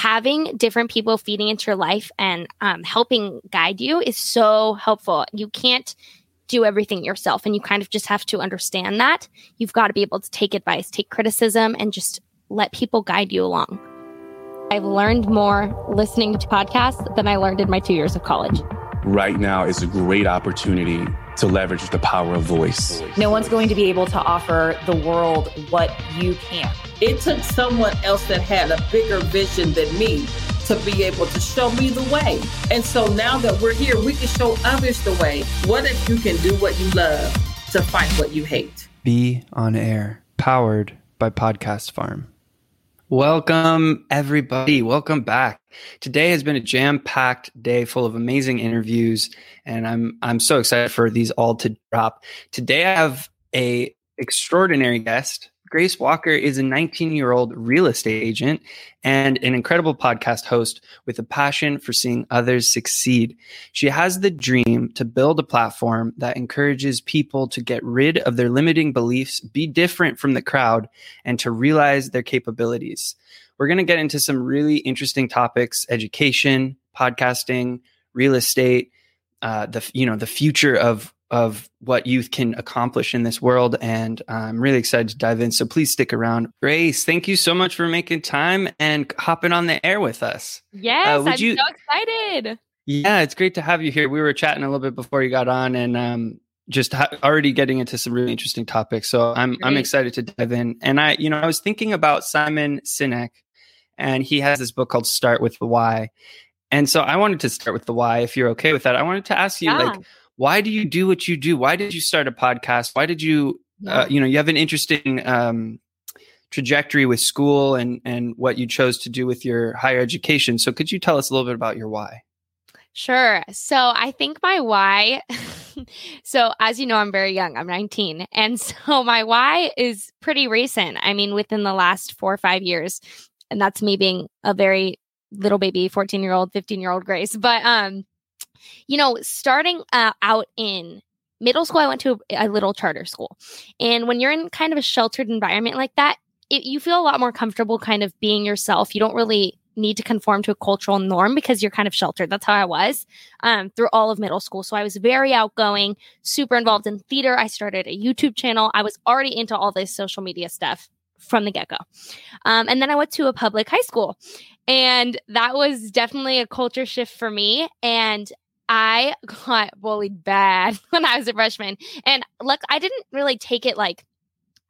having different people feeding into your life and um, helping guide you is so helpful. You can't do everything yourself, and you kind of just have to understand that. You've got to be able to take advice, take criticism, and just let people guide you along. I've learned more listening to podcasts than I learned in my two years of college. Right now is a great opportunity to leverage the power of voice. No one's going to be able to offer the world what you can. It took someone else that had a bigger vision than me to be able to show me the way. And so now that we're here, we can show others the way. What if you can do what you love to fight what you hate? Be on air, powered by Podcast Farm. Welcome, everybody. Welcome back. Today has been a jam-packed day full of amazing interviews, and I'm I'm so excited for these all to drop. Today I have a extraordinary guest Grace Walker is a 19 year old real estate agent and an incredible podcast host with a passion for seeing others succeed. She has the dream to build a platform that encourages people to get rid of their limiting beliefs, be different from the crowd, and to realize their capabilities. We're going to get into some really interesting topics education, podcasting, real estate. Uh, the you know the future of of what youth can accomplish in this world. And I'm really excited to dive in. So please stick around. Grace, thank you so much for making time and hopping on the air with us. Yes, uh, I'm you, so excited. Yeah, it's great to have you here. We were chatting a little bit before you got on and um, just ha- already getting into some really interesting topics. So I'm, I'm excited to dive in. And I, you know, I was thinking about Simon Sinek and he has this book called Start with the Why. And so I wanted to start with the why, if you're okay with that. I wanted to ask you, yeah. like, why do you do what you do? Why did you start a podcast? Why did you, uh, you know, you have an interesting um, trajectory with school and and what you chose to do with your higher education. So could you tell us a little bit about your why? Sure. So I think my why. so as you know, I'm very young. I'm 19, and so my why is pretty recent. I mean, within the last four or five years, and that's me being a very little baby, 14 year old, 15 year old Grace. But um, you know, starting uh, out in middle school, I went to a, a, little charter school. And when you're in kind of a sheltered environment like that, it, you feel a lot more comfortable kind of being yourself. You don't really need to conform to a cultural norm because you're kind of sheltered. That's how I was um, through all of middle school. So I was very outgoing, super involved in theater. I started a YouTube channel. I was already into all this social media stuff from the get go. Um, and then I went to a public high school. And that was definitely a culture shift for me. And I got bullied bad when I was a freshman. And look, I didn't really take it like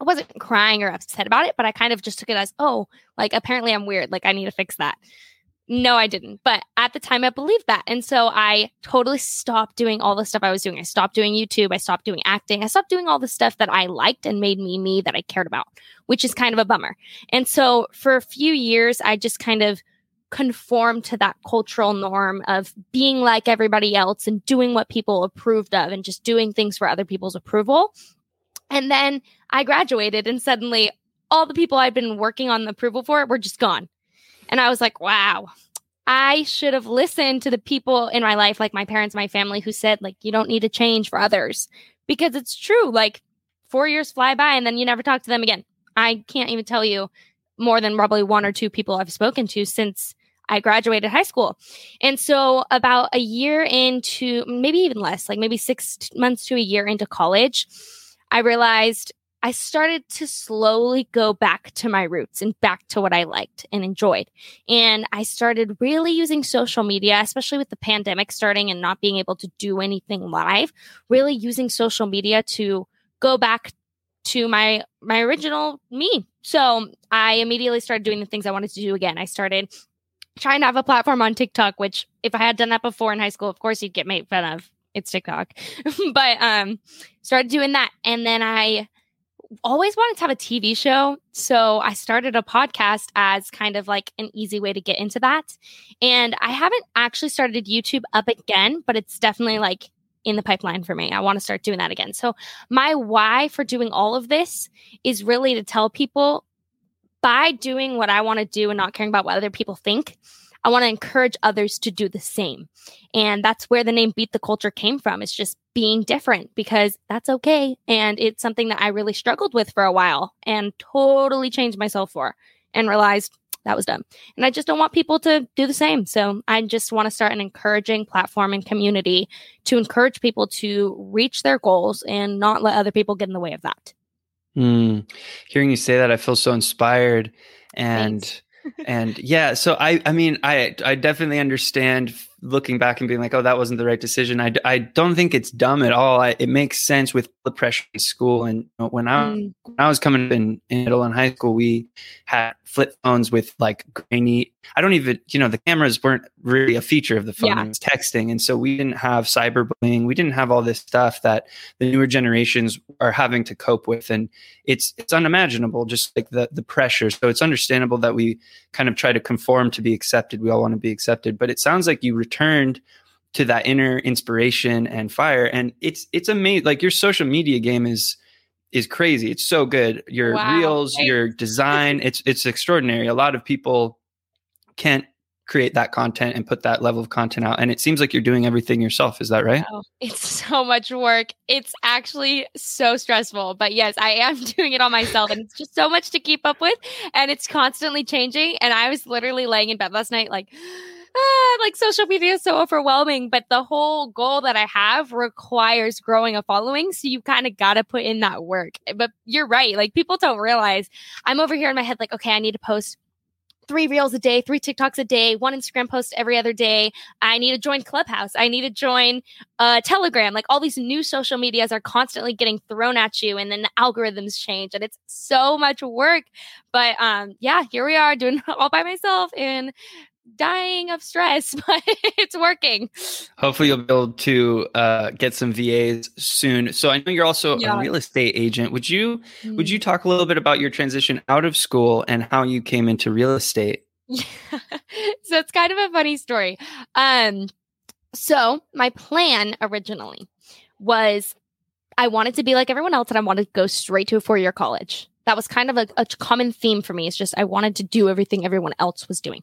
I wasn't crying or upset about it, but I kind of just took it as, oh, like apparently I'm weird. Like I need to fix that. No, I didn't. But at the time, I believed that. And so I totally stopped doing all the stuff I was doing. I stopped doing YouTube. I stopped doing acting. I stopped doing all the stuff that I liked and made me me that I cared about, which is kind of a bummer. And so for a few years, I just kind of conform to that cultural norm of being like everybody else and doing what people approved of and just doing things for other people's approval. And then I graduated and suddenly all the people I'd been working on the approval for were just gone. And I was like, wow, I should have listened to the people in my life, like my parents, my family, who said, like, you don't need to change for others because it's true. Like, four years fly by and then you never talk to them again. I can't even tell you more than probably one or two people I've spoken to since I graduated high school. And so, about a year into, maybe even less, like maybe six months to a year into college, I realized I started to slowly go back to my roots and back to what I liked and enjoyed. And I started really using social media, especially with the pandemic starting and not being able to do anything live, really using social media to go back to my my original me. So I immediately started doing the things I wanted to do again. I started trying to have a platform on TikTok, which if I had done that before in high school, of course you'd get made fun of. It's TikTok. but um started doing that and then I always wanted to have a TV show. So I started a podcast as kind of like an easy way to get into that. And I haven't actually started YouTube up again, but it's definitely like in the pipeline for me. I want to start doing that again. So my why for doing all of this is really to tell people by doing what I want to do and not caring about what other people think, I want to encourage others to do the same. And that's where the name Beat the Culture came from. It's just being different because that's okay. And it's something that I really struggled with for a while and totally changed myself for and realized that was dumb. And I just don't want people to do the same. So I just want to start an encouraging platform and community to encourage people to reach their goals and not let other people get in the way of that. Mm. Hearing you say that, I feel so inspired. And and yeah, so I I mean I I definitely understand looking back and being like, oh, that wasn't the right decision. I, I don't think it's dumb at all. I, it makes sense with the pressure in school. And when I, mm. when I was coming in, in middle and high school, we had flip phones with like grainy. I don't even, you know, the cameras weren't really a feature of the phone. Yeah. It was texting. And so we didn't have cyberbullying. We didn't have all this stuff that the newer generations are having to cope with. And it's, it's unimaginable, just like the, the pressure. So it's understandable that we kind of try to conform to be accepted. We all want to be accepted, but it sounds like you returned to that inner inspiration and fire and it's it's amazing like your social media game is is crazy it's so good your wow. reels your design it's it's extraordinary a lot of people can't create that content and put that level of content out and it seems like you're doing everything yourself is that right oh, it's so much work it's actually so stressful but yes i am doing it all myself and it's just so much to keep up with and it's constantly changing and i was literally laying in bed last night like ah, like social media is so overwhelming, but the whole goal that I have requires growing a following. So you kind of got to put in that work. But you're right. Like people don't realize I'm over here in my head, like, okay, I need to post three reels a day, three TikToks a day, one Instagram post every other day. I need to join Clubhouse. I need to join uh, Telegram. Like all these new social medias are constantly getting thrown at you, and then the algorithms change, and it's so much work. But um, yeah, here we are doing all by myself, and dying of stress, but it's working. Hopefully, you'll be able to uh, get some VAs soon. So I know you're also yeah. a real estate agent. Would you mm. would you mm. talk a little bit about your transition out of school and how you came into real estate? Yeah. so it's kind of a funny story. Um, so my plan originally was I wanted to be like everyone else and I wanted to go straight to a four year college that was kind of a, a, common theme for me. It's just I wanted to do everything everyone else was doing.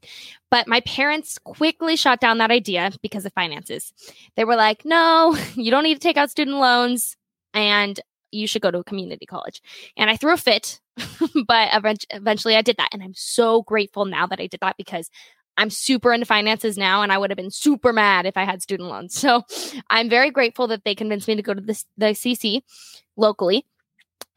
But my parents quickly shot down that idea because of finances. They were like, no, you don't need to take out student loans and you should go to a community college. And I threw a fit, but eventually I did that. And I'm so grateful now that I did that because I'm super into finances now, and I would have been super mad if I had student loans. So I'm very grateful that they convinced me to go to the, the CC locally.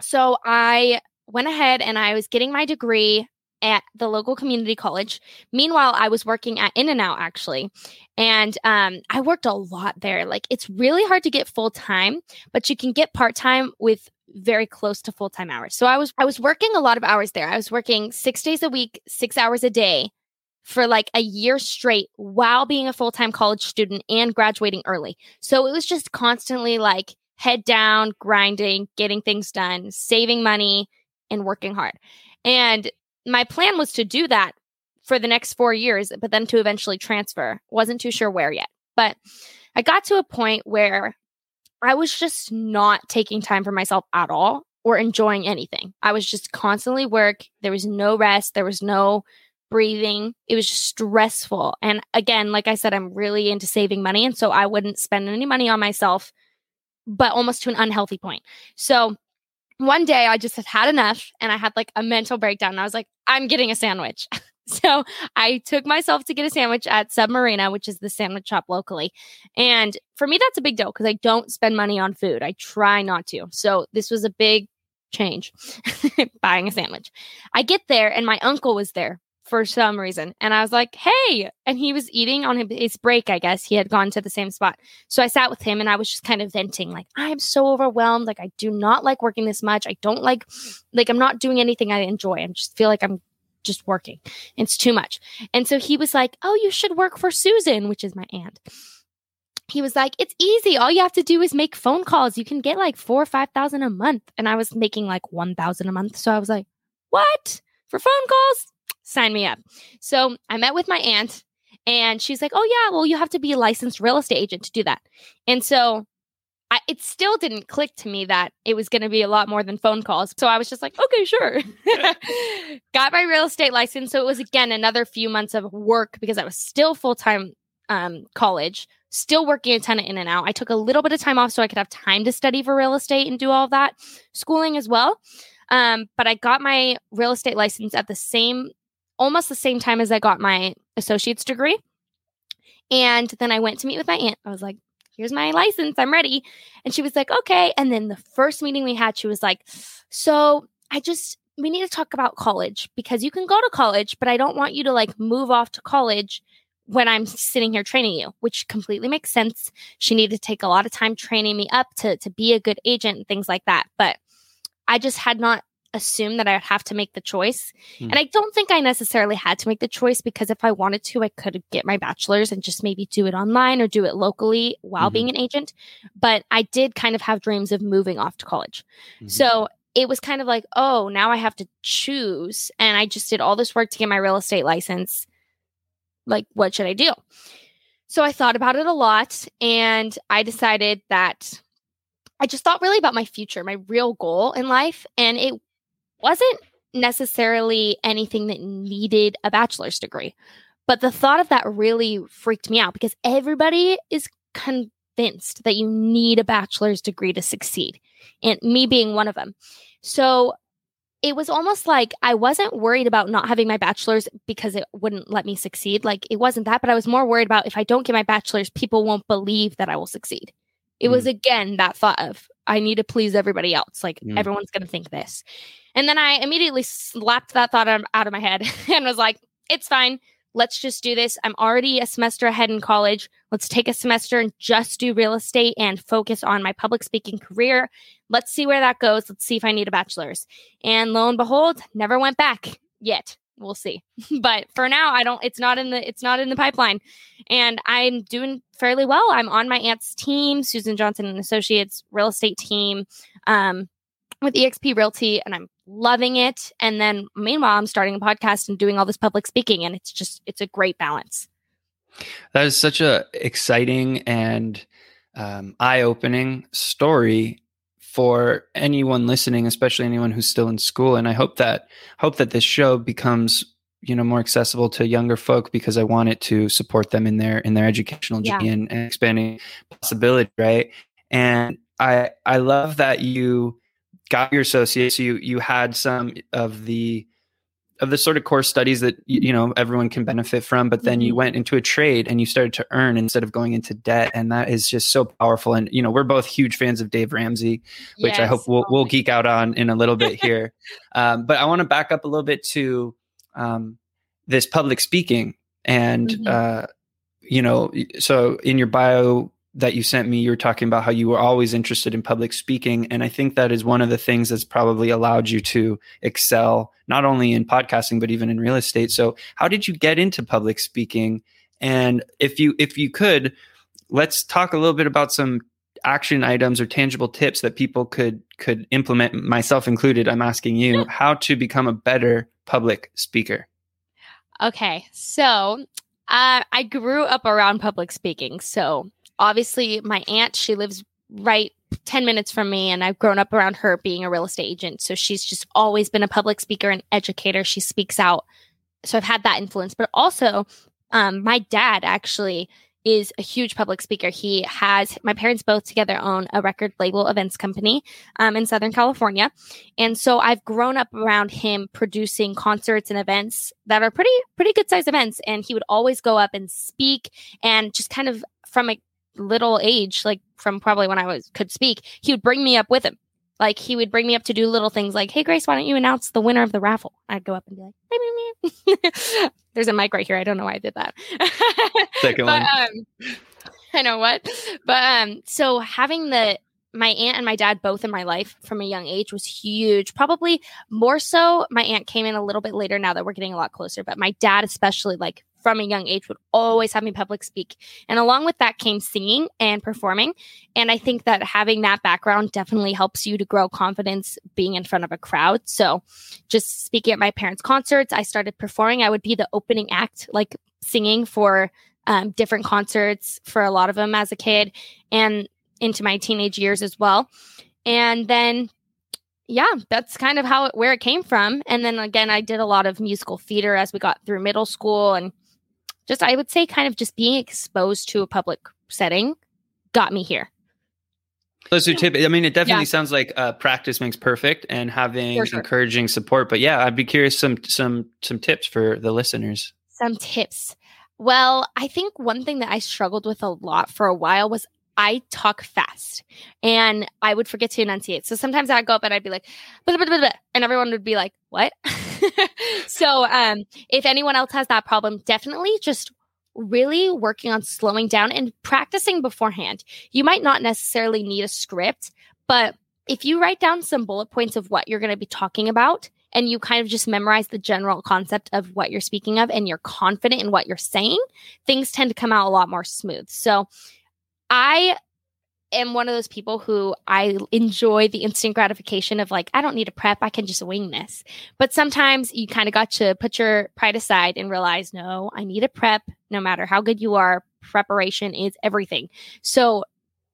So I went ahead and I was getting my degree at the local community college. Meanwhile, I was working at In-N-Out actually. And um, I worked a lot there. Like it's really hard to get full time, but you can get part time with very close to full time hours. So I was I was working a lot of hours there. I was working six days a week, six hours a day for like a year straight while being a full time college student and graduating early. So it was just constantly like head down, grinding, getting things done, saving money and working hard. And my plan was to do that for the next four years, but then to eventually transfer. Wasn't too sure where yet. But I got to a point where I was just not taking time for myself at all or enjoying anything. I was just constantly work. There was no rest. There was no breathing. It was just stressful. And again, like I said, I'm really into saving money. And so I wouldn't spend any money on myself, but almost to an unhealthy point. So one day I just had had enough and I had like a mental breakdown. I was like, I'm getting a sandwich. so I took myself to get a sandwich at Submarina, which is the sandwich shop locally. And for me, that's a big deal because I don't spend money on food. I try not to. So this was a big change buying a sandwich. I get there and my uncle was there for some reason. And I was like, hey. And he was eating on his break, I guess. He had gone to the same spot. So I sat with him and I was just kind of venting, like, I'm so overwhelmed. Like, I do not like working this much. I don't like, like, I'm not doing anything I enjoy. I just feel like I'm just working. It's too much. And so he was like, oh, you should work for Susan, which is my aunt. He was like, it's easy. All you have to do is make phone calls. You can get like four or 5,000 a month. And I was making like 1,000 a month. So I was like, what? For phone calls? Sign me up. So I met with my aunt and she's like, oh, yeah, well, you have to be a licensed real estate agent to do that. And so I, it still didn't click to me that it was going to be a lot more than phone calls. So I was just like, okay, sure. Got my real estate license. So it was again another few months of work because I was still full time um, college, still working a ton of In-N-Out. I took a little bit of time off so I could have time to study for real estate and do all of that schooling as well. Um, but I got my real estate license at the same almost the same time as I got my associate's degree. And then I went to meet with my aunt. I was like, here's my license. I'm ready. And she was like, okay. And then the first meeting we had, she was like, so I just, we need to talk about college because you can go to college, but I don't want you to like move off to college when I'm sitting here training you, which completely makes sense. She needed to take a lot of time training me up to to be a good agent and things like that. But I just had not assumed that I would have to make the choice. Mm. And I don't think I necessarily had to make the choice because if I wanted to, I could get my bachelor's and just maybe do it online or do it locally while mm-hmm. being an agent. But I did kind of have dreams of moving off to college. Mm-hmm. So it was kind of like, oh, now I have to choose. And I just did all this work to get my real estate license. Like, what should I do? So I thought about it a lot and I decided that I just thought really about my future, my real goal in life. And it wasn't necessarily anything that needed a bachelor's degree. But the thought of that really freaked me out because everybody is convinced that you need a bachelor's degree to succeed, and me being one of them. So it was almost like I wasn't worried about not having my bachelor's because it wouldn't let me succeed. Like it wasn't that, but I was more worried about if I don't get my bachelor's, people won't believe that I will succeed. It mm. was again that thought of I need to please everybody else. Like mm. everyone's going to think this. And then I immediately slapped that thought out of my head and was like, it's fine. Let's just do this. I'm already a semester ahead in college. Let's take a semester and just do real estate and focus on my public speaking career. Let's see where that goes. Let's see if I need a bachelor's. And lo and behold, never went back yet. We'll see. but for now, I don't it's not in the it's not in the pipeline. And I'm doing fairly well. I'm on my aunt's team, Susan Johnson and Associates real estate team. Um, with EXP Realty and I'm loving it. And then meanwhile, I'm starting a podcast and doing all this public speaking, and it's just it's a great balance. That is such a exciting and um, eye-opening story for anyone listening, especially anyone who's still in school. And I hope that hope that this show becomes you know more accessible to younger folk because I want it to support them in their in their educational journey yeah. and, and expanding possibility, right? And I I love that you got your associates, you you had some of the of the sort of course studies that you know everyone can benefit from but then you mm-hmm. went into a trade and you started to earn instead of going into debt and that is just so powerful and you know we're both huge fans of dave ramsey which yes. i hope we'll, we'll geek out on in a little bit here um, but i want to back up a little bit to um, this public speaking and mm-hmm. uh, you know so in your bio that you sent me, you were talking about how you were always interested in public speaking. And I think that is one of the things that's probably allowed you to excel, not only in podcasting, but even in real estate. So how did you get into public speaking? And if you if you could, let's talk a little bit about some action items or tangible tips that people could could implement, myself included. I'm asking you how to become a better public speaker. Okay. So uh, I grew up around public speaking. So obviously my aunt, she lives right 10 minutes from me and I've grown up around her being a real estate agent. So she's just always been a public speaker and educator. She speaks out. So I've had that influence, but also um, my dad actually is a huge public speaker. He has my parents both together own a record label events company um, in Southern California, and so I've grown up around him producing concerts and events that are pretty pretty good size events. And he would always go up and speak, and just kind of from a little age, like from probably when I was could speak, he would bring me up with him. Like he would bring me up to do little things like, "Hey Grace, why don't you announce the winner of the raffle?" I'd go up and be like, "There's a mic right here. I don't know why I did that." Second but, one. Um, I know what, but um, so having the my aunt and my dad both in my life from a young age was huge. Probably more so, my aunt came in a little bit later now that we're getting a lot closer, but my dad, especially, like from a young age would always have me public speak. And along with that came singing and performing. And I think that having that background definitely helps you to grow confidence being in front of a crowd. So just speaking at my parents' concerts, I started performing. I would be the opening act, like singing for um, different concerts for a lot of them as a kid and into my teenage years as well. And then yeah, that's kind of how it, where it came from. And then again, I did a lot of musical theater as we got through middle school and just I would say kind of just being exposed to a public setting got me here. Those are tip. I mean, it definitely Yeah. sounds like uh, practice makes perfect, and having sure. encouraging support. But yeah, I'd be curious some some some tips for the listeners. Some tips. Well, I think one thing that I struggled with a lot for a while was I talk fast and I would forget to enunciate. So sometimes I'd go up and I'd be like, blah, blah, blah, and everyone would be like, what? so um, if anyone else has that problem, definitely just really working on slowing down and practicing beforehand. You might not necessarily need a script, but if you write down some bullet points of what you're going to be talking about and you kind of just memorize the general concept of what you're speaking of and you're confident in what you're saying, things tend to come out a lot more smooth. So I am one of those people who I enjoy the instant gratification of like, I don't need to prep, I can just wing this. But sometimes you kind of got to put your pride aside and realize, no, I need a prep. No matter how good you are, preparation is everything. So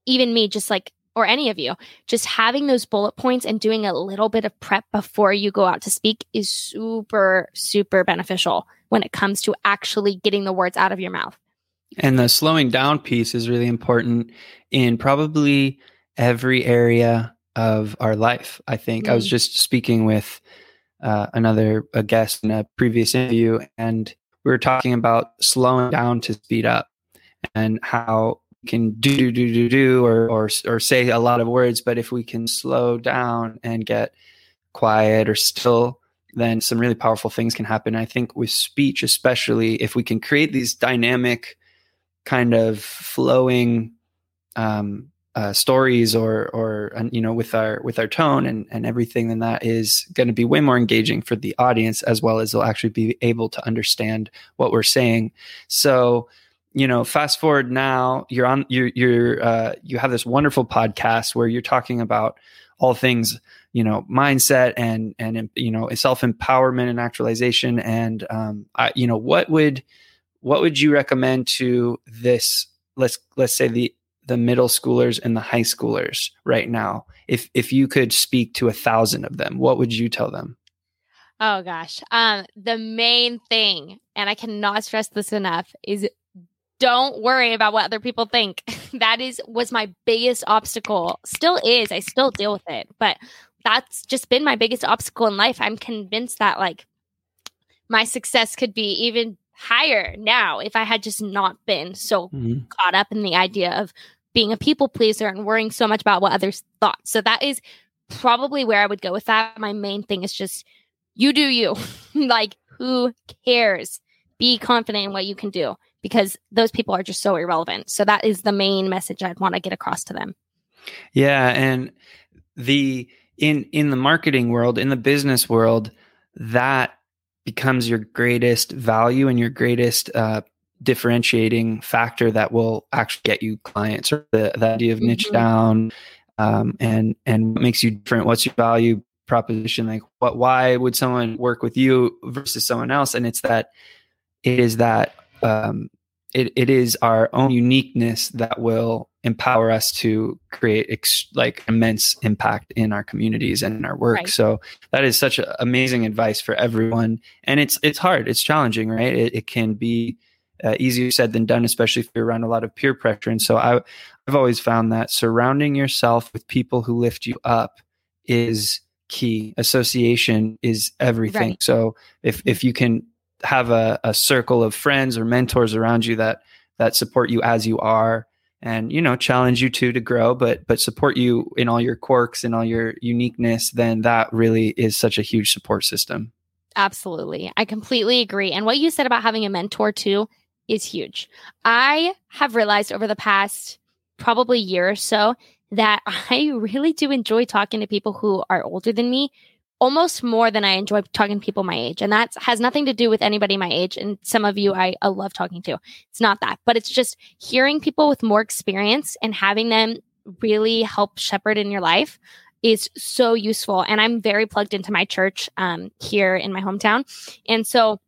even me, just like, or any of you, just having those bullet points and doing a little bit of prep before you go out to speak is super, super beneficial when it comes to actually getting the words out of your mouth. And the slowing down piece is really important in probably every area of our life. I think I was Mm. just speaking with uh, another a guest in a previous interview, and we were talking about slowing down to speed up and how we can do do do do do or or or say a lot of words, but if we can slow down and get quiet or still then some really powerful things can happen. I think with speech, especially if we can create these dynamic kind of flowing um, uh, stories or or you know with our with our tone and and everything then that is going to be way more engaging for the audience as well as they'll actually be able to understand what we're saying. So you know fast forward now you're on you're you're uh, you have this wonderful podcast where you're talking about all things you know mindset and and you know self empowerment and actualization and um I, you know what would what would you recommend to this let's let's say the the middle schoolers and the high schoolers right now if if you could speak to a thousand of them what would you tell them Oh gosh. Um the main thing and I cannot stress this enough is don't worry about what other people think. that is was my biggest obstacle. Still is. I still deal with it, but that's just been my biggest obstacle in life. I'm convinced that like my success could be even higher now if I had just not been so mm-hmm. caught up in the idea of being a people pleaser and worrying so much about what others thought. So that is probably where I would go with that. My main thing is just you do you. like who cares? Be confident in what you can do because those people are just so irrelevant. So that is the main message I'd want to get across to them. yeah and the in in the marketing world in the business world that becomes your greatest value and your greatest uh, differentiating factor that will actually get you clients or the, the idea of niche Mhm. down um, and and what makes you different? What's your value proposition? Like what why would someone work with you versus someone else? And it's that it is that um, it, it is our own uniqueness that will empower us to create ex- like immense impact in our communities and in our work. Right. so that is such a, amazing advice for everyone. And it's it's hard. It's challenging right? It, it can be uh, easier said than done especially if you're around a lot of peer pressure. And so I, i've always found that surrounding yourself with people who lift you up is key. Association is everything. Right. so if if you can have a, a circle of friends or mentors around you that that support you as you are and you know challenge you too to grow but but support you in all your quirks and all your uniqueness then that really is such a huge support system Absolutely. I completely agree. And what you said about having a mentor too is huge. I have realized over the past probably year or so that I really do enjoy talking to people who are older than me almost more than I enjoy talking to people my age. And that has nothing to do with anybody my age. And some of you I, I love talking to. It's not that, but it's just hearing people with more experience and having them really help shepherd in your life is so useful. And I'm very plugged into my church um, here in my hometown. And so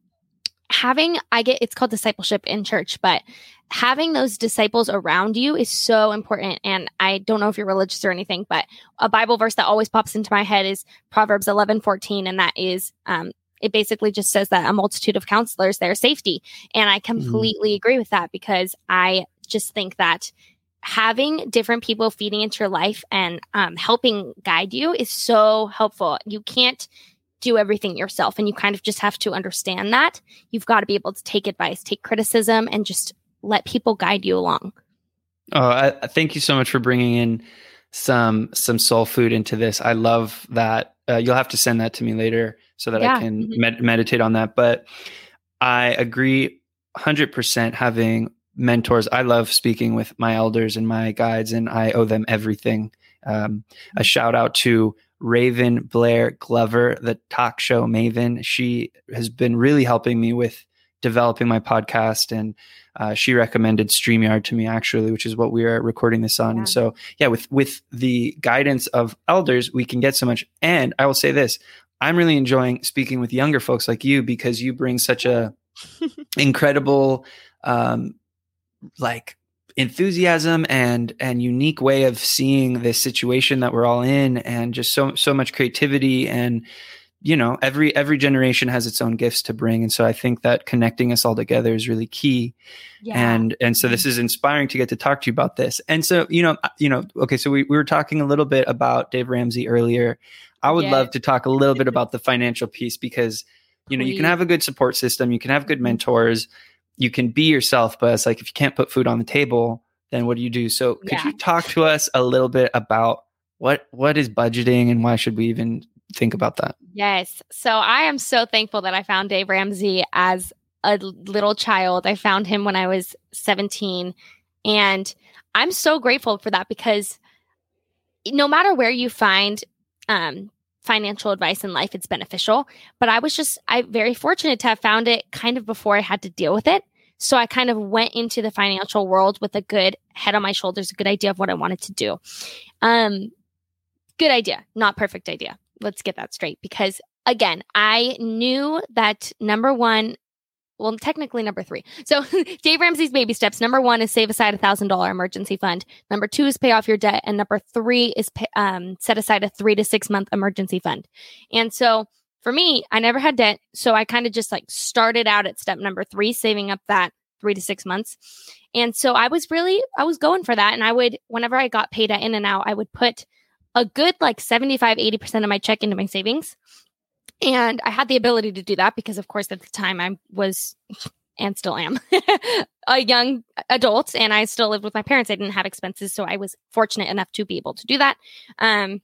having, I get it's called discipleship in church, but having those disciples around you is so important. And I don't know if you're religious or anything, but a Bible verse that always pops into my head is Proverbs 11 14. And that is, um, it basically just says that a multitude of counselors, their safety. And I completely agree with that because I just think that having different people feeding into your life and um, helping guide you is so helpful. You can't do everything yourself, and you kind of just have to understand that. You've got to be able to take advice, take criticism, and just let people guide you along. Oh, I, thank you so much for bringing in some some soul food into this. I love that. Uh, you'll have to send that to me later so that yeah. I can mm-hmm. med- meditate on that. But I agree 100% having mentors. I love speaking with my elders and my guides, and I owe them everything. Um, a shout out to Raven Blair Glover, the talk show maven. She has been really helping me with developing my podcast and uh, she recommended StreamYard to me actually, which is what we are recording this on. Yeah. And so, yeah, with with the guidance of elders, we can get so much. And I will say this: I'm really enjoying speaking with younger folks like you because you bring such a incredible, um, like enthusiasm and and unique way of seeing this situation that we're all in, and just so so much creativity and you know every every generation has its own gifts to bring and so i think that connecting us all together is really key yeah. and and so this mm-hmm. is inspiring to get to talk to you about this and so you know you know okay so we, we were talking a little bit about dave ramsey earlier i would love to talk a little bit about the financial piece because you know Please. you can have a good support system you can have good mm-hmm. mentors you can be yourself but it's like if you can't put food on the table then what do you do so could yeah. you talk to us a little bit about what what is budgeting and why should we even think about that. Yes. So I am so thankful that I found Dave Ramsey as a little child. I found him when I was 17. And I'm so grateful for that because no matter where you find um, financial advice in life, it's beneficial. But I was just I very fortunate to have found it kind of before I had to deal with it. So I kind of went into the financial world with a good head on my shoulders, a good idea of what I wanted to do. Um, good idea, not perfect idea let's get that straight because again, I knew that number one, well, technically number three. So Dave Ramsey's baby steps. Number one is save aside a thousand dollar emergency fund. Number two is pay off your debt, and number three is pay, um, set aside a three to six month emergency fund. And so for me, I never had debt, so I kind of just like started out at step number three, saving up that three to six months. And so I was really, I was going for that. And I would, whenever I got paid at In-N-Out, I would put a good like 75, 80% of my check into my savings. And I had the ability to do that because, of course, at the time I was and still am a young adult and I still lived with my parents. I didn't have expenses. So I was fortunate enough to be able to do that. Um,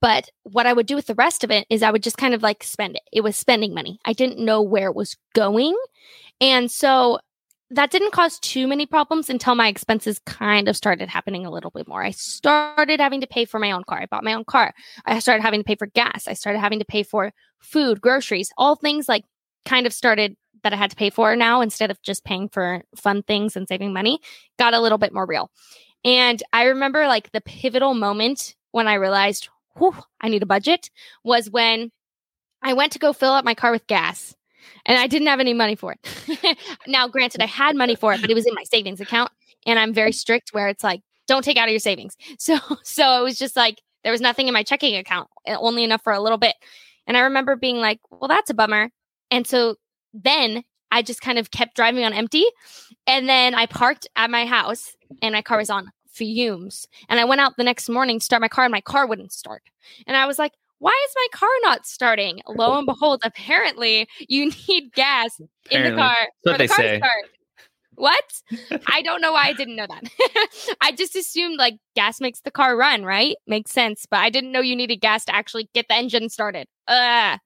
but what I would do with the rest of it is I would just kind of like spend it. It was spending money. I didn't know where it was going. And so that didn't cause too many problems until my expenses kind of started happening a little bit more. I started having to pay for my own car. I bought my own car. I started having to pay for gas. I started having to pay for food, groceries, all things like kind of started that I had to pay for now instead of just paying for fun things and saving money got a little bit more real. And I remember like the pivotal moment when I realized, whew, I need a budget was when I went to go fill up my car with gas and I didn't have any money for it. now, granted, I had money for it, but it was in my savings account, and I'm very strict where it's like, don't take out of your savings. So, so it was just like there was nothing in my checking account, eh, only enough for a little bit. And I remember being like, well, that's a bummer. And so then I just kind of kept driving on empty, and then I parked at my house, and my car was on fumes. And I went out the next morning to start my car, and my car wouldn't start. And I was like, why is my car not starting? Lo and behold, apparently you need gas apparently. in the car for the car say. to start. What? I don't know why I didn't know that. I just assumed like gas makes the car run, right? Makes sense, but I didn't know you needed gas to actually get the engine started. Uh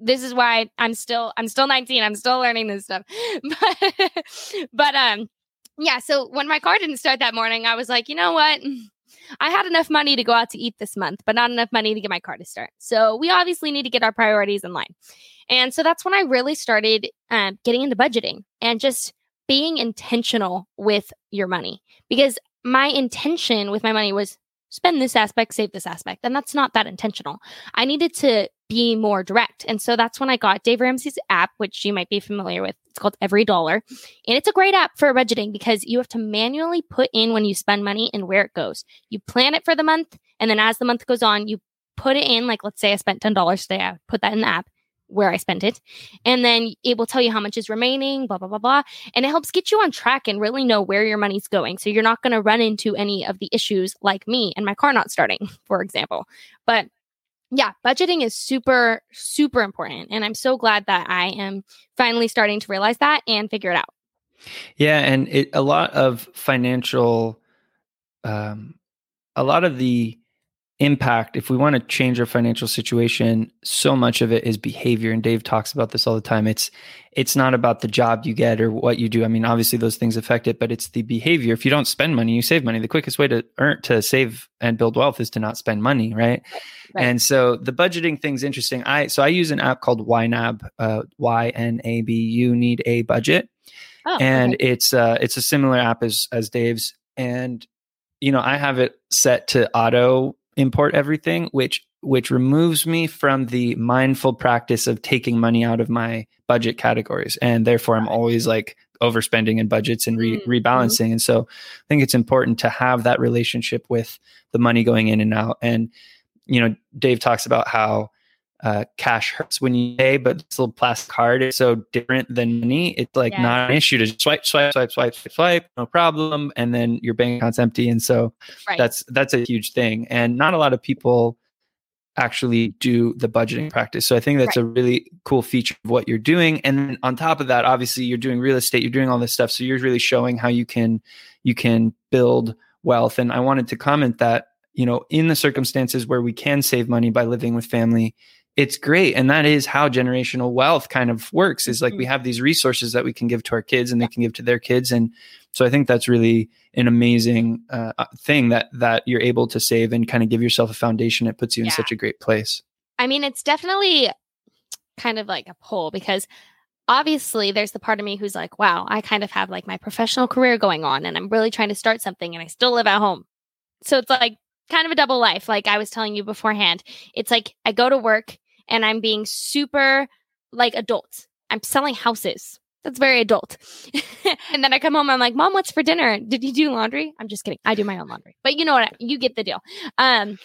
this is why I'm still I'm still 19. I'm still learning this stuff. But but um yeah, so when my car didn't start that morning, I was like, you know what? I had enough money to go out to eat this month, but not enough money to get my car to start. So we obviously need to get our priorities in line. And so that's when I really started um, getting into budgeting and just being intentional with your money because my intention with my money was spend this aspect, save this aspect. And that's not that intentional. I needed to be more direct. And so that's when I got Dave Ramsey's app, which you might be familiar with. It's called EveryDollar. And it's a great app for budgeting because you have to manually put in when you spend money and where it goes. You plan it for the month. And then as the month goes on, you put it in. Like, let's say I spent $10 today, I put that in the app. where I spent it. And then it will tell you how much is remaining, blah, blah, blah, blah. And it helps get you on track and really know where your money's going. So you're not going to run into any of the issues like me and my car not starting, for example. But yeah, budgeting is super, super important. And I'm so glad that I am finally starting to realize that and figure it out. Yeah. And it, a lot of financial, um, a lot of the impact if we want to change our financial situation so much of it is behavior and dave talks about this all the time. It's it's not about the job you get or what you do. I mean obviously those things affect it but it's the behavior. If you don't spend money you save money. The quickest way to earn to save and build wealth is to not spend money right, right. and so the budgeting thing's interesting. I so i use an app called ynab uh, y-n-a-b you need a budget. Oh, and okay. it's uh it's a similar app as as dave's. And you know i have it set to auto import everything, which which removes me from the mindful practice of taking money out of my budget categories, and therefore I'm always like overspending in budgets and re- mm-hmm. rebalancing. And so I think it's important to have that relationship with the money going in and out. And you know, Dave talks about how uh, cash hurts when you pay, but this little plastic card is so different than money. It's like yeah. not an issue to swipe, swipe, swipe, swipe, swipe, swipe, no problem, and then your bank account's empty. And so right. that's that's a huge thing. And not a lot of people actually do the budgeting practice. So I think that's right. a really cool feature of what you're doing. And then on top of that, obviously you're doing real estate, you're doing all this stuff. So you're really showing how you can you can build wealth. And I wanted to comment that, you know, in the circumstances where we can save money by living with family, it's great and that is how generational wealth kind of works is like we mm-hmm. have these resources that we can give to our kids and they can give to their kids and so i think that's really an amazing uh, uh, thing that that you're able to save and kind of give yourself a foundation it puts you yeah. in such a great place i mean it's definitely kind of like a pull because obviously there's the part of me who's like wow i kind of have like my professional career going on and i'm really trying to start something and i still live at home so it's like kind of a double life. Like I was telling you beforehand, it's like I go to work and I'm being super like adult. I'm selling houses. That's very adult. and then I come home, I'm like, Mom, what's for dinner? Did you do laundry? I'm just kidding. I do my own laundry. But you know what? You get the deal. Um,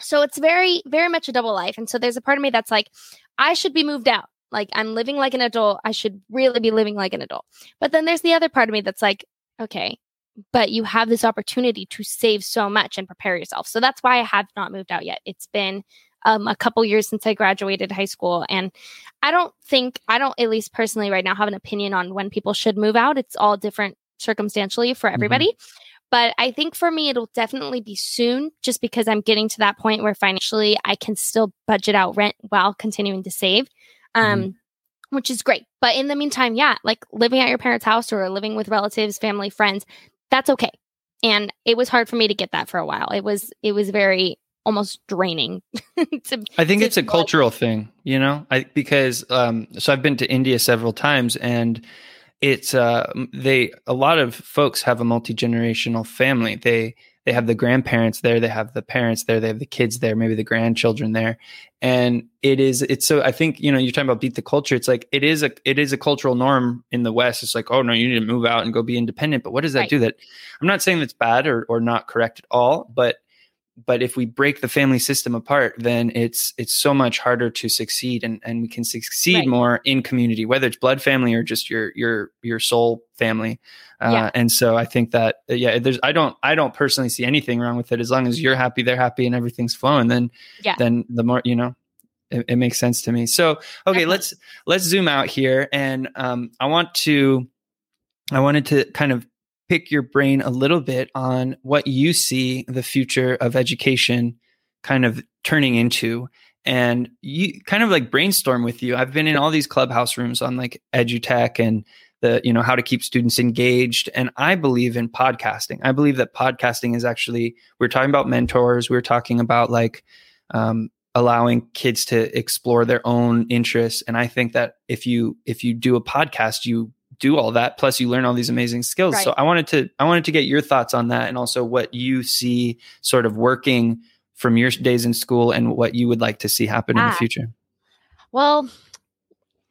so it's very, very much a double life. And so there's a part of me that's like, I should be moved out. Like I'm living like an adult. I should really be living like an adult. But then there's the other part of me that's like, okay, but you have this opportunity to save so much and prepare yourself. So that's why I have not moved out yet. It's been um, a couple years since I graduated high school. And I don't think, I don't, at least personally, right now, have an opinion on when people should move out. It's all different circumstantially for mm-hmm. everybody. Mm-hmm. But I think for me, it'll definitely be soon just because I'm getting to that point where financially I can still budget out rent while continuing to save. Um, mm-hmm which is great. But in the meantime, yeah, like living at your parents' house or living with relatives, family, friends, that's okay. And it was hard for me to get that for a while. It was it was very almost draining. to, I think it's a cultural thing, you know, I, because um, so I've been to India several times and it's uh, they a lot of folks have a multi generational family. They they have the grandparents there, they have the parents there, they have the kids there, maybe the grandchildren there. And it is it's so I think, you know, you're talking about beat the culture. It's like it is a it is a cultural norm in the West. It's like, oh no, you need to move out and go be independent. But what does that right. do? That I'm not saying that's bad or or not correct at all, but but if we break the family system apart then it's it's so much harder to succeed and and we can succeed right. more in community whether it's blood family or just your your your soul family uh, yeah. and so i think that uh, yeah there's i don't i don't personally see anything wrong with it as long as you're happy they're happy and everything's flowing then yeah. then the more you know it, it makes sense to me so okay Definitely. let's let's zoom out here and um i want to i wanted to kind of pick your brain a little bit on what you see the future of education kind of turning into and you kind of like brainstorm with you. I've been in all these clubhouse rooms on like edutech and the you know how to keep students engaged and i believe in podcasting. I believe that podcasting is actually we're talking about mentors we're talking about like um, allowing kids to explore their own interests and i think that if you if you do a podcast you do all that plus you learn all these amazing skills right. so i wanted to i wanted to get your thoughts on that and also what you see sort of working from your days in school and what you would like to see happen ah. in the ah. future well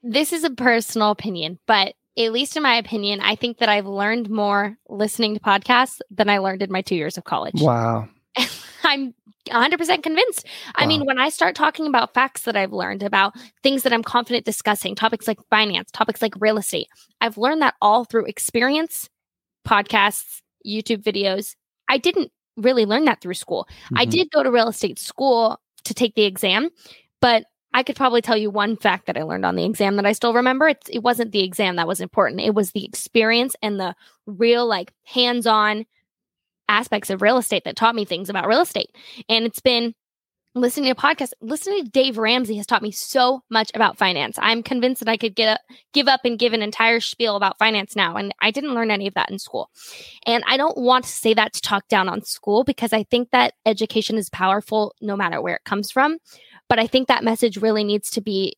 this is a personal opinion but at least in my opinion i think that i've learned more listening to podcasts than i learned in my two years of college wow I'm 100% convinced. I mean, when I start talking about facts that I've learned about things that I'm confident discussing, topics like finance, topics like real estate, I've learned that all through experience, podcasts, YouTube videos. I didn't really learn that through school. I Mhm. did go to real estate school to take the exam, but I could probably tell you one fact that I learned on the exam that I still remember. It's, it wasn't the exam that was important. It was the experience and the real, like, hands on aspects of real estate that taught me things about real estate. And it's been listening to podcasts, listening to Dave Ramsey has taught me so much about finance. I'm convinced that I could get up, give up and give an entire spiel about finance now. And I didn't learn any of that in school. And I don't want to say that to talk down on school because I think that education is powerful no matter where it comes from. But I think that message really needs to be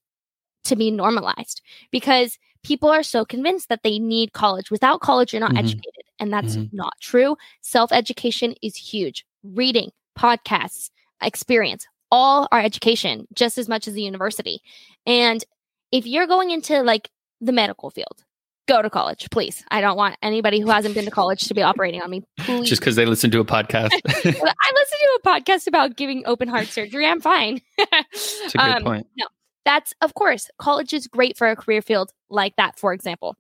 to be normalized because people are so convinced that they need college. Without college, you're not Mhm. educated. And that's Mhm. not true. Self education is huge. Reading, podcasts, experience, all are education just as much as the university. And if you're going into like the medical field, go to college, please. I don't want anybody who hasn't been to college to be operating on me. Please. Just because they listen to a podcast. I listen to a podcast about giving open heart surgery. I'm fine. It's a good Um, point. that's of course college is great for a career field like that for example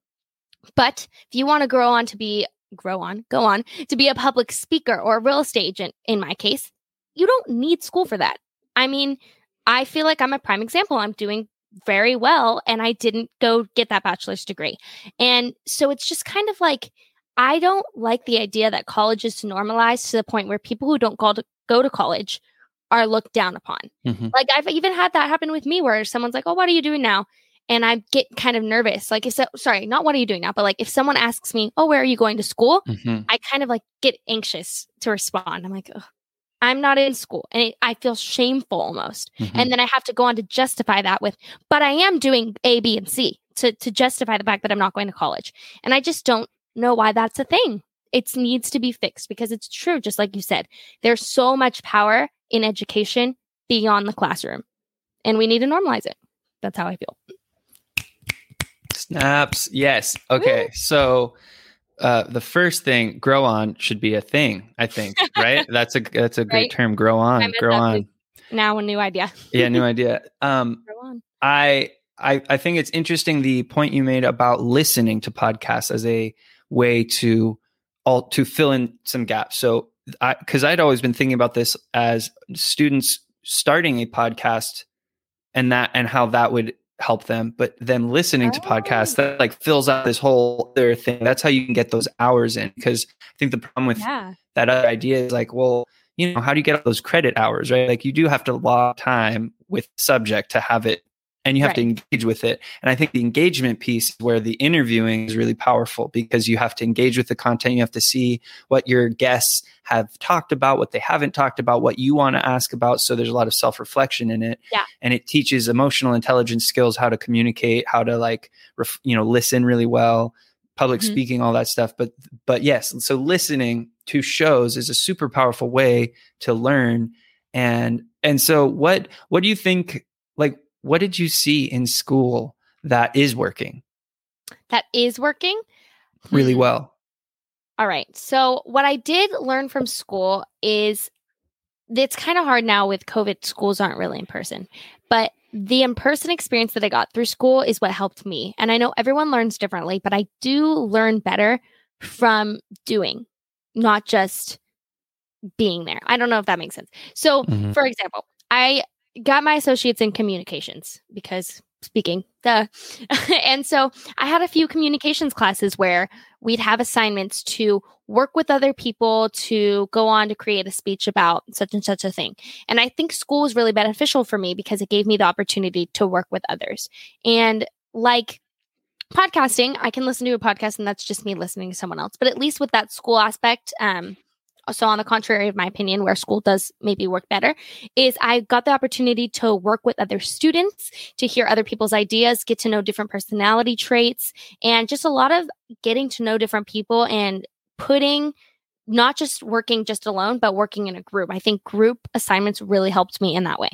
but if you want to grow on to be grow on go on to be a public speaker or a real estate agent in my case you don't need school for that i mean i feel like i'm a prime example i'm doing very well and i didn't go get that bachelor's degree and so it's just kind of like i don't like the idea that college is normalized to the point where people who don't go to, go to college are looked down upon Mhm. like I've even had that happen with me where someone's like, "Oh, what are you doing now?" And I get kind of nervous. Like, if so, sorry, not what are you doing now, but like if someone asks me, "Oh, where are you going to school?" Mhm. I kind of like get anxious to respond. I'm like, Ugh, "I'm not in school," and it, I feel shameful almost. Mhm. And then I have to go on to justify that with, "But I am doing A, B, and C to to justify the fact that I'm not going to college." And I just don't know why that's a thing. It needs to be fixed because it's true, just like you said. There's so much power in education beyond the classroom, and we need to normalize it. That's how I feel. Snaps. Yes. Okay. So uh, the first thing, grow on, should be a thing. I think. Right. that's a that's a great term. Grow on. Grow on. Now a new idea. Yeah. New idea. Um, Grow on. I, I I think it's interesting the point you made about listening to podcasts as a way to all to fill in some gaps. So I because I'd always been thinking about this as students starting a podcast and that and how that would help them, but then listening to Oh. podcasts that like fills out this whole other thing. That's how you can get those hours in. Because I think the problem with Yeah. that other idea is like, well, you know, how do you get all those credit hours, right? Like you do have to log time with subject to have it and you have to engage with it. And I think the engagement piece where the interviewing is really powerful because you have to engage with the content. You have to see what your guests have talked about, what they haven't talked about, what you want to ask about. So there's a lot of self reflection in it. Yeah. And it teaches emotional intelligence skills, how to communicate, how to like, ref, you know, listen really well, public Mhm. speaking, all that stuff. But, but yes, so listening to shows is a super powerful way to learn. And, and so what, what do you think, like, what did you see in school that is working That is working really Hmm. well? All right. So, what I did learn from school is it's kind of hard now with COVID. Schools aren't really in person, but the in person experience that I got through school is what helped me. And I know everyone learns differently, but I do learn better from doing, not just being there. I don't know if that makes sense. So, Mhm. for example, I got my associates in communications because speaking the and so i had a few communications classes where we'd have assignments to work with other people to go on to create a speech about such and such a thing. And i think school was really beneficial for me because it gave me the opportunity to work with others. And like podcasting i can listen to a podcast and that's just me listening to someone else. But at least with that school aspect um so on the contrary of my opinion where school does maybe work better is i got the opportunity to work with other students to hear other people's ideas get to know different personality traits and just a lot of getting to know different people and putting not just working just alone but working in a group i think group assignments really helped me in that way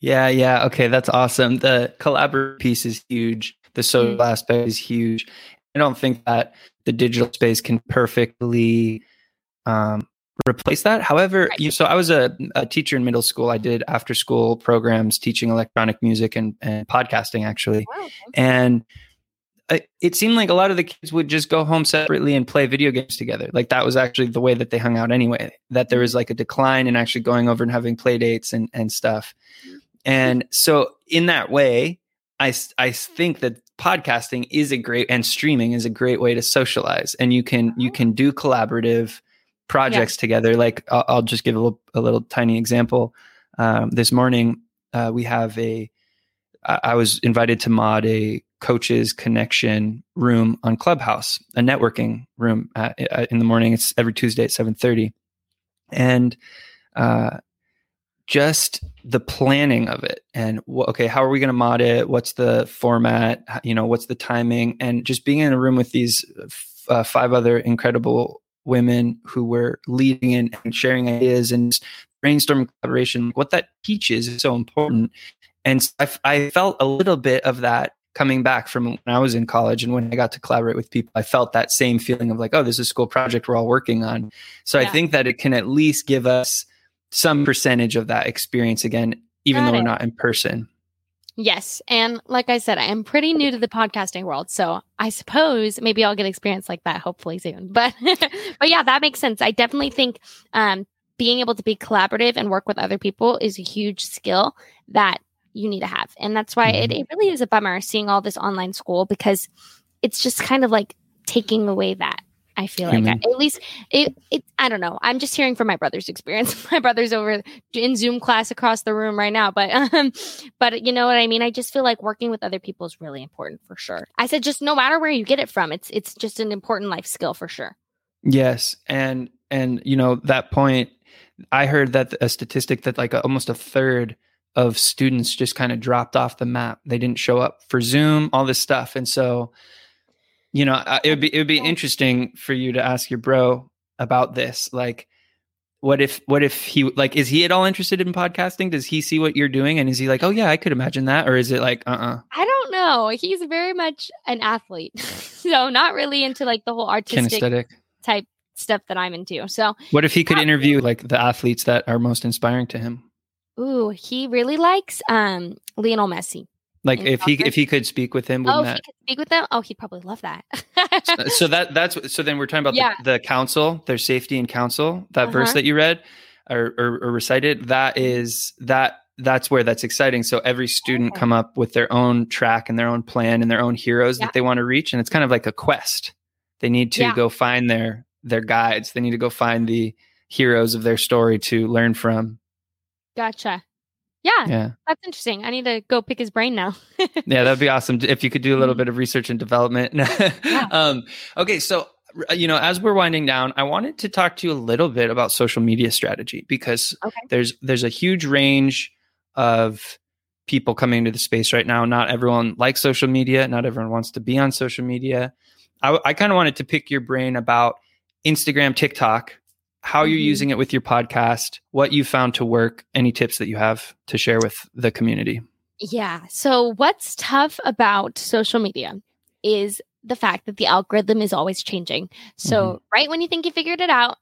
Yeah, yeah. Okay, that's awesome. The collaborative piece is huge. The social Mm. aspect is huge. I don't think that the digital space can perfectly um, replace that. However, you, so I was a, a, teacher in middle school. I did after school programs teaching electronic music and, and podcasting actually. Wow. And it seemed like a lot of the kids would just go home separately and play video games together. Like that was actually the way that they hung out anyway. That there was like a decline in actually going over and having play dates and, and stuff. And so in that way, I, I think that podcasting is a great and streaming is a great way to socialize and you can you can do collaborative projects yeah. together like I'll, I'll, just give a little, a little tiny example um, this morning uh, we have a I was invited to mod a coaches connection room on Clubhouse, a networking room at, at, in the morning. It's every Tuesday at seven thirty, and uh, just the planning of it and okay, how are we going to mod it? What's the format? You know, what's the timing? And just being in a room with these uh, five other incredible women who were leading and, and sharing ideas and brainstorming collaboration. What that teaches is so important. And I, I felt a little bit of that coming back from when I was in college and when I got to collaborate with people, I felt that same feeling of like, oh, this is a school project we're all working on. So yeah. I think that it can at least give us some percentage of that experience again, even got though it. we're not in person. Yes. And like I said, I am pretty new to the podcasting world. So I suppose maybe I'll get experience like that hopefully soon. But but yeah, that makes sense. I definitely think um being able to be collaborative and work with other people is a huge skill that you need to have. And that's why it, mm-hmm. it really is a bummer seeing all this online school because it's just kind of like taking away that. I feel like I, at least it, it. I don't know. I'm just hearing from my brother's experience. my brother's over in Zoom class across the room right now, but um, but you know what I mean. I just feel like working with other people is really important for sure. I said just no matter where you get it from, it's it's just an important life skill for sure. Yes, and and you know that point. I heard that a statistic that like a, almost a third of students just kind of dropped off the map. They didn't show up for Zoom, all this stuff. And so, you know, it would be it would be interesting for you to ask your bro about this. Like, what if what if he like is he at all interested in podcasting? Does he see what you're doing and is he like, oh yeah, I could imagine that, or is it like, uh, uh-uh. uh I don't know. He's very much an athlete, so not really into like the whole artistic Kinesthetic. type stuff that I'm into. So, what if he could interview like the athletes that are most inspiring to him? Ooh, he really likes um Lionel Messi. Like if he if he could speak with him, oh, that... he could speak with them. Oh, he'd probably love that. so, so, that that's so then we're talking about yeah. the, the council, their safety and council. That uh-huh. verse that you read or, or, or, recited, that is that that's where that's exciting. So every student okay. come up with their own track and their own plan and their own heroes yeah. that they want to reach, and it's kind of like a quest. They need to yeah. go find their their guides. They need to go find the heroes of their story to learn from Gotcha. Yeah, yeah, that's interesting. I need to go pick his brain now. yeah, that'd be awesome if you could do a little bit of research and development. yeah. um, okay, so you know, as we're winding down, I wanted to talk to you a little bit about social media strategy because okay. there's there's a huge range of people coming into the space right now. Not everyone likes social media. Not everyone wants to be on social media. I, I kind of wanted to pick your brain about Instagram, TikTok, how you're mm-hmm. using it with your podcast, what you found to work, any tips that you have to share with the community. Yeah. So, what's tough about social media is the fact that the algorithm is always changing. So, mm-hmm. right when you think you figured it out,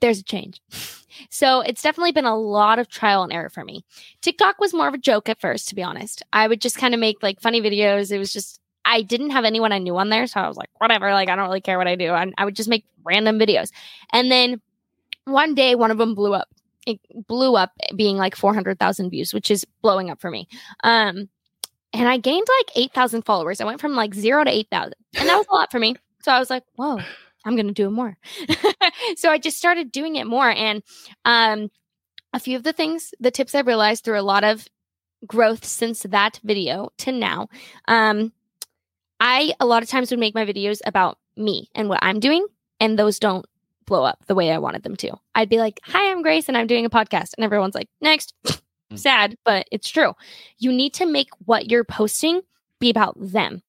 there's a change. So, it's definitely been a lot of trial and error for me. TikTok was more of a joke at first, to be honest. I would just kind of make like funny videos. It was just, I didn't have anyone I knew on there. So, I was like, whatever, like, I don't really care what I do. I, I would just make random videos. And then one day one of them blew up. It blew up being like 400,000 views, which is blowing up for me. Um, and I gained like 8,000 followers. I went from like zero to 8,000. And that was a lot for me. So I was like, whoa, I'm going to do it more. so I just started doing it more. And um, a few of the things, the tips I realized through a lot of growth since that video to now. Um, I a lot of times would make my videos about me and what I'm doing, and those don't blow up the way I wanted them to. I'd be like, Hi, I'm Grace and I'm doing a podcast. And everyone's like, Next. Hmm. Sad, but it's true. You need to make what you're posting be about them.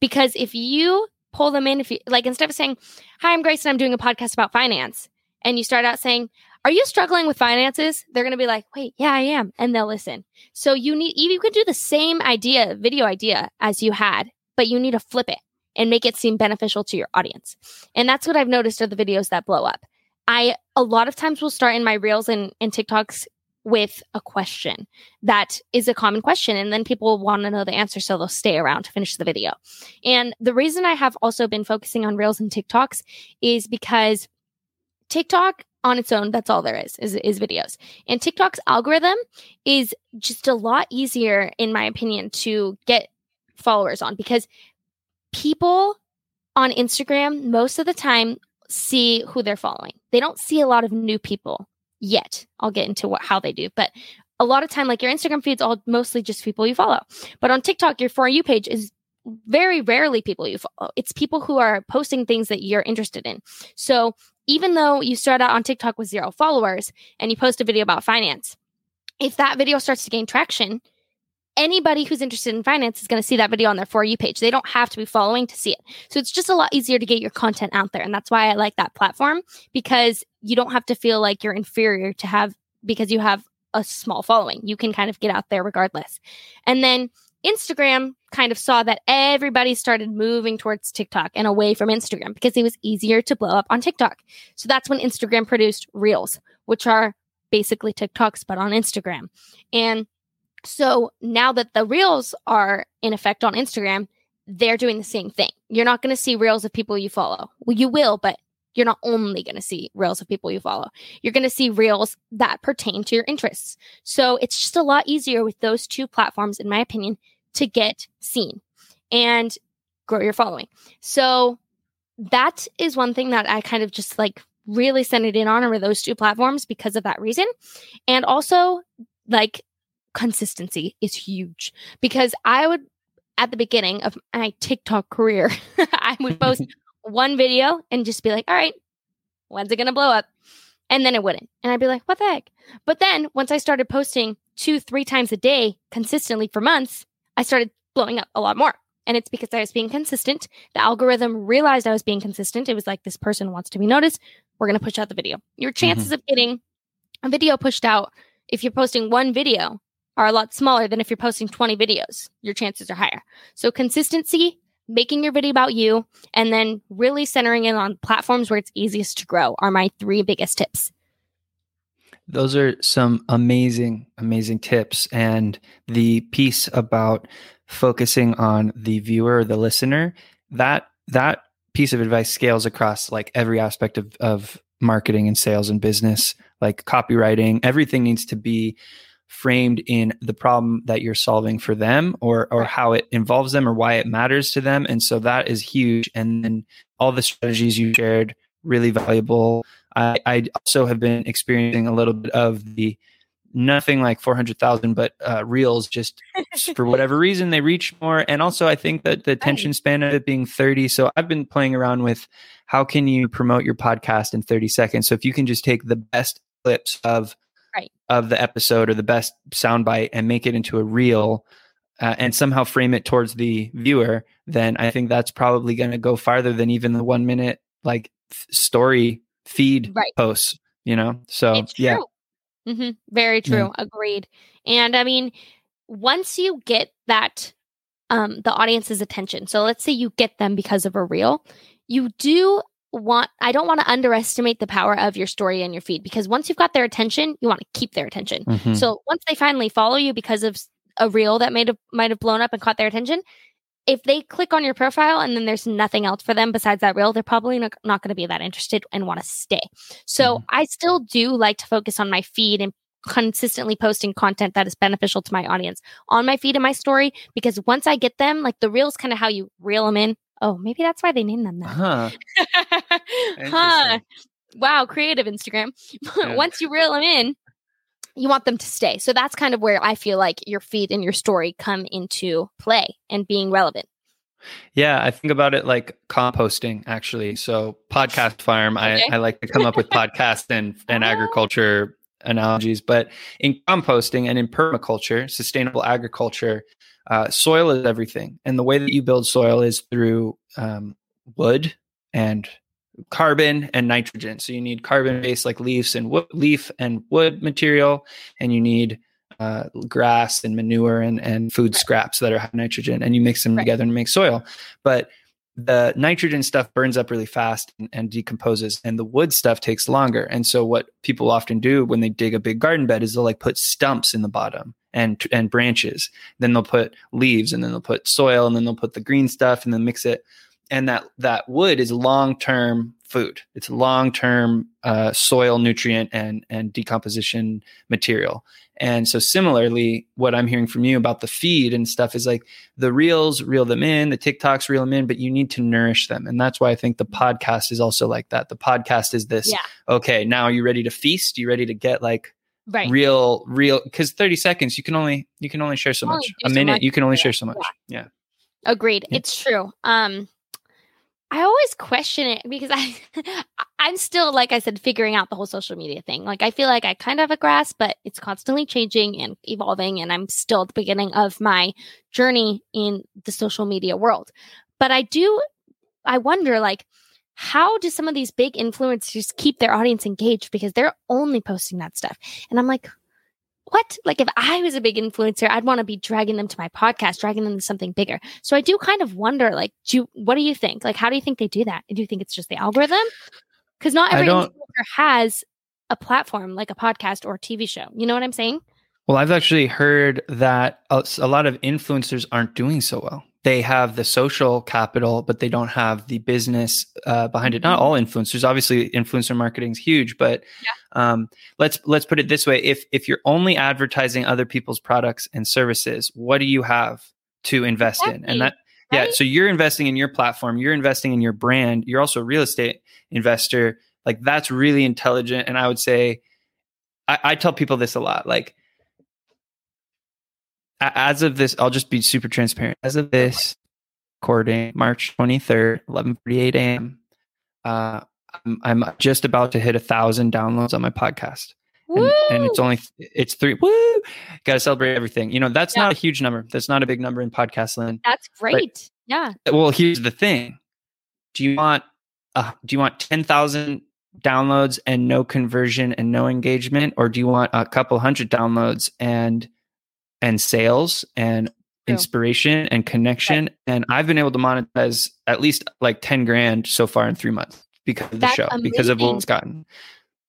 Because if you pull them in, if you like, instead of saying, Hi, I'm Grace and I'm doing a podcast about finance, and you start out saying, Are you struggling with finances? They're going to be like, Wait, yeah, I am. And they'll listen. So you need, you could do the same idea, video idea as you had, but you need to flip it and make it seem beneficial to your audience. And that's what I've noticed are the videos that blow up. I a lot of times will start in my reels and, and TikToks with a question that is a common question and then people want to know the answer so they'll stay around to finish the video. And the reason I have also been focusing on reels and TikToks is because TikTok on its own, that's all there is, is, is videos. And TikTok's algorithm is just a lot easier, in my opinion, to get followers on because people on Instagram most of the time see who they're following. They don't see a lot of new people yet. I'll get into what how they do, but a lot of time, like your Instagram feed's all mostly just people you follow. But on TikTok, your for you page is very rarely people you follow. It's people who are posting things that you're interested in. So even though you start out on TikTok with zero followers and you post a video about finance, if that video starts to gain traction, anybody who's interested in finance is going to see that video on their For You page. They don't have to be following to see it. So it's just a lot easier to get your content out there. And that's why I like that platform because you don't have to feel like you're inferior to have because you have a small following. You can kind of get out there regardless. And then Instagram kind of saw that everybody started moving towards TikTok and away from Instagram because it was easier to blow up on TikTok. So that's when Instagram produced Reels, which are basically TikToks, but on Instagram. And so now that the reels are in effect on Instagram, they're doing the same thing. You're not going to see reels of people you follow. Well, you will, but you're not only going to see reels of people you follow. You're going to see reels that pertain to your interests. So it's just a lot easier with those two platforms, in my opinion, to get seen and grow your following. So that is one thing that I kind of just like really centered in on over those two platforms because of that reason. And also, like consistency is huge because I would, at the beginning of my TikTok career, I would post one video and just be like, all right, when's it going to blow up? And then it wouldn't. And I'd be like, what the heck? But then once I started posting two, three times a day consistently for months, I started blowing up a lot more. And it's because I was being consistent. The algorithm realized I was being consistent. It was like, this person wants to be noticed. We're going to push out the video. Your chances mm-hmm. of getting a video pushed out if you're posting one video are a lot smaller than if you're posting 20 videos. Your chances are higher. So consistency, making your video about you, and then really centering in on platforms where it's easiest to grow are my three biggest tips. Those are some amazing, amazing tips. And the piece about focusing on the viewer or the listener, that that piece of advice scales across like every aspect of, of marketing and sales and business, like copywriting. Everything needs to be framed in the problem that you're solving for them or or how it involves them or why it matters to them. And so that is huge. And then all the strategies you shared really valuable. I i also have been experiencing a little bit of the nothing like 400,000 but uh, reels just for whatever reason they reach more. And also i think that the attention span of it being 30 so i've been playing around with how can you promote your podcast in 30 seconds? So if you can just take the best clips of right. of the episode or the best soundbite and make it into a reel uh, and somehow frame it towards the viewer, then I think that's probably going to go farther than even the one minute like f- story feed right. posts, you know? So, yeah. Mm-hmm. Very true. Yeah. Agreed. And I mean, once you get that, um, the audience's attention, so let's say you get them because of a reel, you do want I don't want to underestimate the power of your story and your feed because once you've got their attention, you want to keep their attention. Mm-hmm. So once they finally follow you because of a reel that might have might have blown up and caught their attention, if they click on your profile and then there's nothing else for them besides that reel, they're probably not, not going to be that interested and want to stay. So mm-hmm. I still do like to focus on my feed and consistently posting content that is beneficial to my audience on my feed and my story because once I get them, like the reels kind of how you reel them in Oh, maybe that's why they named them that. Huh. huh. Wow, creative Instagram. Yeah. Once you reel them in, you want them to stay. So that's kind of where I feel like your feed and your story come into play and being relevant. Yeah, I think about it like composting actually. So podcast farm, okay. I, I like to come up with podcast and, and oh. agriculture analogies, but in composting and in permaculture, sustainable agriculture, uh, soil is everything, and the way that you build soil is through um, wood and carbon and nitrogen. So you need carbon based like leaves and wood, leaf and wood material, and you need uh, grass and manure and, and food scraps that are high nitrogen, and you mix them right. together and make soil. But the nitrogen stuff burns up really fast and, and, decomposes and the wood stuff takes longer and so what people often do when they dig a big garden bed is they'll like put stumps in the bottom and and branches then they'll put leaves and then they'll put soil and then they'll put the green stuff and then mix it and that that wood is long term food it's long term uh, soil nutrient and and decomposition material and so similarly, what I'm hearing from you about the feed and stuff is like the reels reel them in, the TikToks reel them in, but you need to nourish them. And that's why I think the podcast is also like that. The podcast is this, yeah. okay, now are you ready to feast? Are you ready to get like right. real, real, because 30 seconds, you can only, you can only share so much. A minute, much. you can only share so much. Yeah. yeah. Agreed. Yeah. It's true. Um, I always question it because I I'm still like I said figuring out the whole social media thing. Like I feel like I kind of have a grasp, but it's constantly changing and evolving and I'm still at the beginning of my journey in the social media world. But I do I wonder like how do some of these big influencers keep their audience engaged because they're only posting that stuff. And I'm like what? Like if I was a big influencer, I'd want to be dragging them to my podcast, dragging them to something bigger. So I do kind of wonder, like, do you, what do you think? Like, how do you think they do that? Do you think it's just the algorithm? Because not every influencer has a platform like a podcast or a TV show. You know what I'm saying? Well, I've actually heard that a, a lot of influencers aren't doing so well they have the social capital, but they don't have the business uh, behind it. Not mm-hmm. all influencers, obviously, influencer marketing is huge, but yeah. um, let's let's put it this way: if if you're only advertising other people's products and services, what do you have to invest exactly. in? And that right? yeah, so you're investing in your platform, you're investing in your brand, you're also a real estate investor. Like that's really intelligent, and I would say, I, I tell people this a lot, like as of this, I'll just be super transparent. As of this recording, March 23rd, 11:48 a.m., uh, I'm, I'm, just about to hit a thousand downloads on my podcast. And, and, it's only it's three. Woo! Got to celebrate everything. You know that's yeah. not a huge number. That's not a big number in podcast land. That's great. But, yeah. Well, here's the thing. Do you want uh, do you want ten thousand downloads and no conversion and no engagement, or do you want a couple hundred downloads and and sales and inspiration and connection. Right. And I've been able to monetize at least like 10 grand so far in three months because of the show, amazing. because of what it's gotten.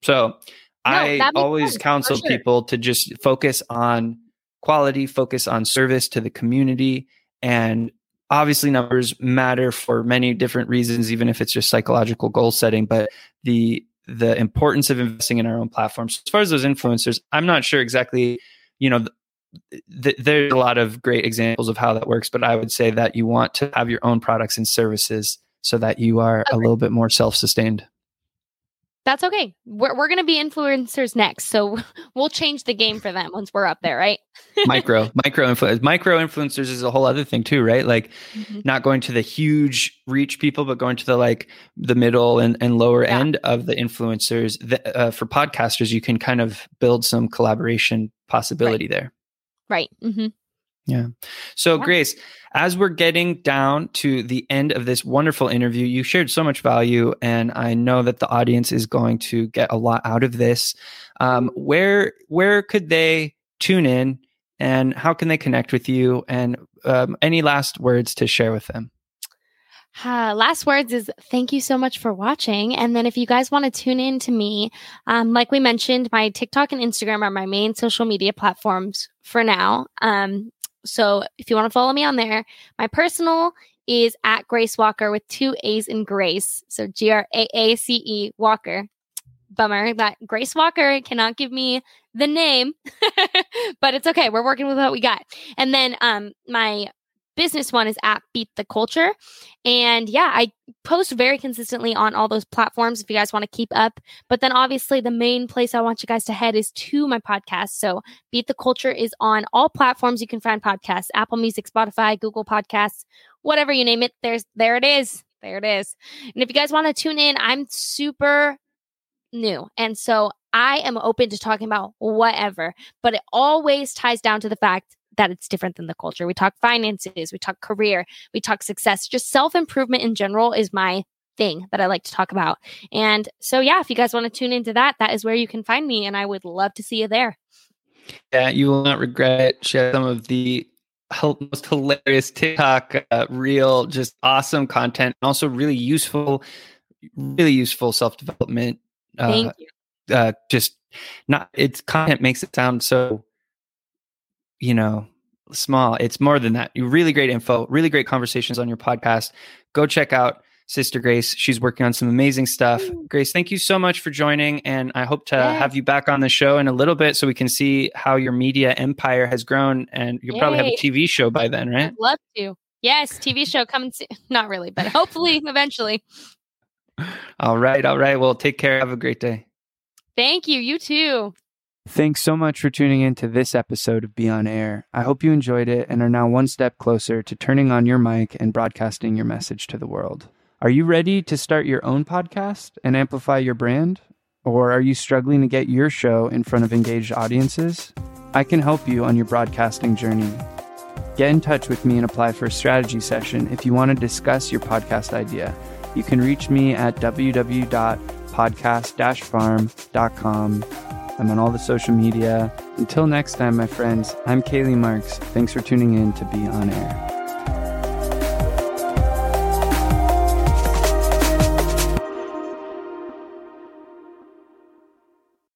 So no, I always sense, counsel sure. people to just focus on quality, focus on service to the community. And obviously numbers matter for many different reasons, even if it's just psychological goal setting, but the the importance of investing in our own platforms. As far as those influencers, I'm not sure exactly, you know, th- there's a lot of great examples of how that works, but I would say that you want to have your own products and services so that you are okay. a little bit more self sustained. That's okay. We're, we're going to be influencers next. So we'll change the game for them once we're up there, right? micro, micro influencers. Micro influencers is a whole other thing too, right? Like mm-hmm. not going to the huge reach people, but going to the like the middle and, and lower yeah. end of the influencers. The, uh, for podcasters, you can kind of build some collaboration possibility right. there. Right. Mm-hmm. Yeah. So, yeah. Grace, as we're getting down to the end of this wonderful interview, you shared so much value, and I know that the audience is going to get a lot out of this. Um, where where could they tune in, and how can they connect with you? And um, any last words to share with them? Uh, last words is thank you so much for watching. And then if you guys want to tune in to me, um, like we mentioned, my TikTok and Instagram are my main social media platforms for now. Um, so if you want to follow me on there, my personal is at Grace Walker with two A's in Grace. So G R A A C E Walker. Bummer that Grace Walker cannot give me the name, but it's okay. We're working with what we got. And then um my business one is at Beat the Culture. And yeah, I post very consistently on all those platforms if you guys want to keep up. But then obviously, the main place I want you guys to head is to my podcast. So Beat the Culture is on all platforms you can find podcasts Apple Music, Spotify, Google Podcasts, whatever you name it. There's there it is. There it is. And if you guys want to tune in, I'm super new. And so I am open to talking about whatever, but it always ties down to the fact that it's different than the culture. We talk finances, we talk career, we talk success. Just self improvement in general is my thing that I like to talk about. And so, yeah, if you guys want to tune into that, that is where you can find me. And I would love to see you there. Yeah, you will not regret it. Share some of the most hilarious TikTok uh, reel, just awesome content, and also really useful, really useful self development. Uh, Thank you. Uh, just not its content makes it sound so, you know, small. It's more than that. Really great info, really great conversations on your podcast. Go check out Sister Grace. She's working on some amazing stuff. Mm. Grace, thank you so much for joining. And I hope to have you back on the show in a little bit so we can see how your media empire has grown. And you'll Yay. probably have a TV show by then, right? I'd love to. Yes, TV show coming soon. Not really, but hopefully eventually. All right. All right. Well, take care. Have a great day. Thank you. You too. Thanks so much for tuning in to this episode of Be On Air. I hope you enjoyed it and are now one step closer to turning on your mic and broadcasting your message to the world. Are you ready to start your own podcast and amplify your brand? Or are you struggling to get your show in front of engaged audiences? I can help you on your broadcasting journey. Get in touch with me and apply for a strategy session if you want to discuss your podcast idea. You can reach me at www.podcast farm.com I'm on all the social media. Until next time, my friends, I'm Kaylee Marks. Thanks for tuning in to Be On Air.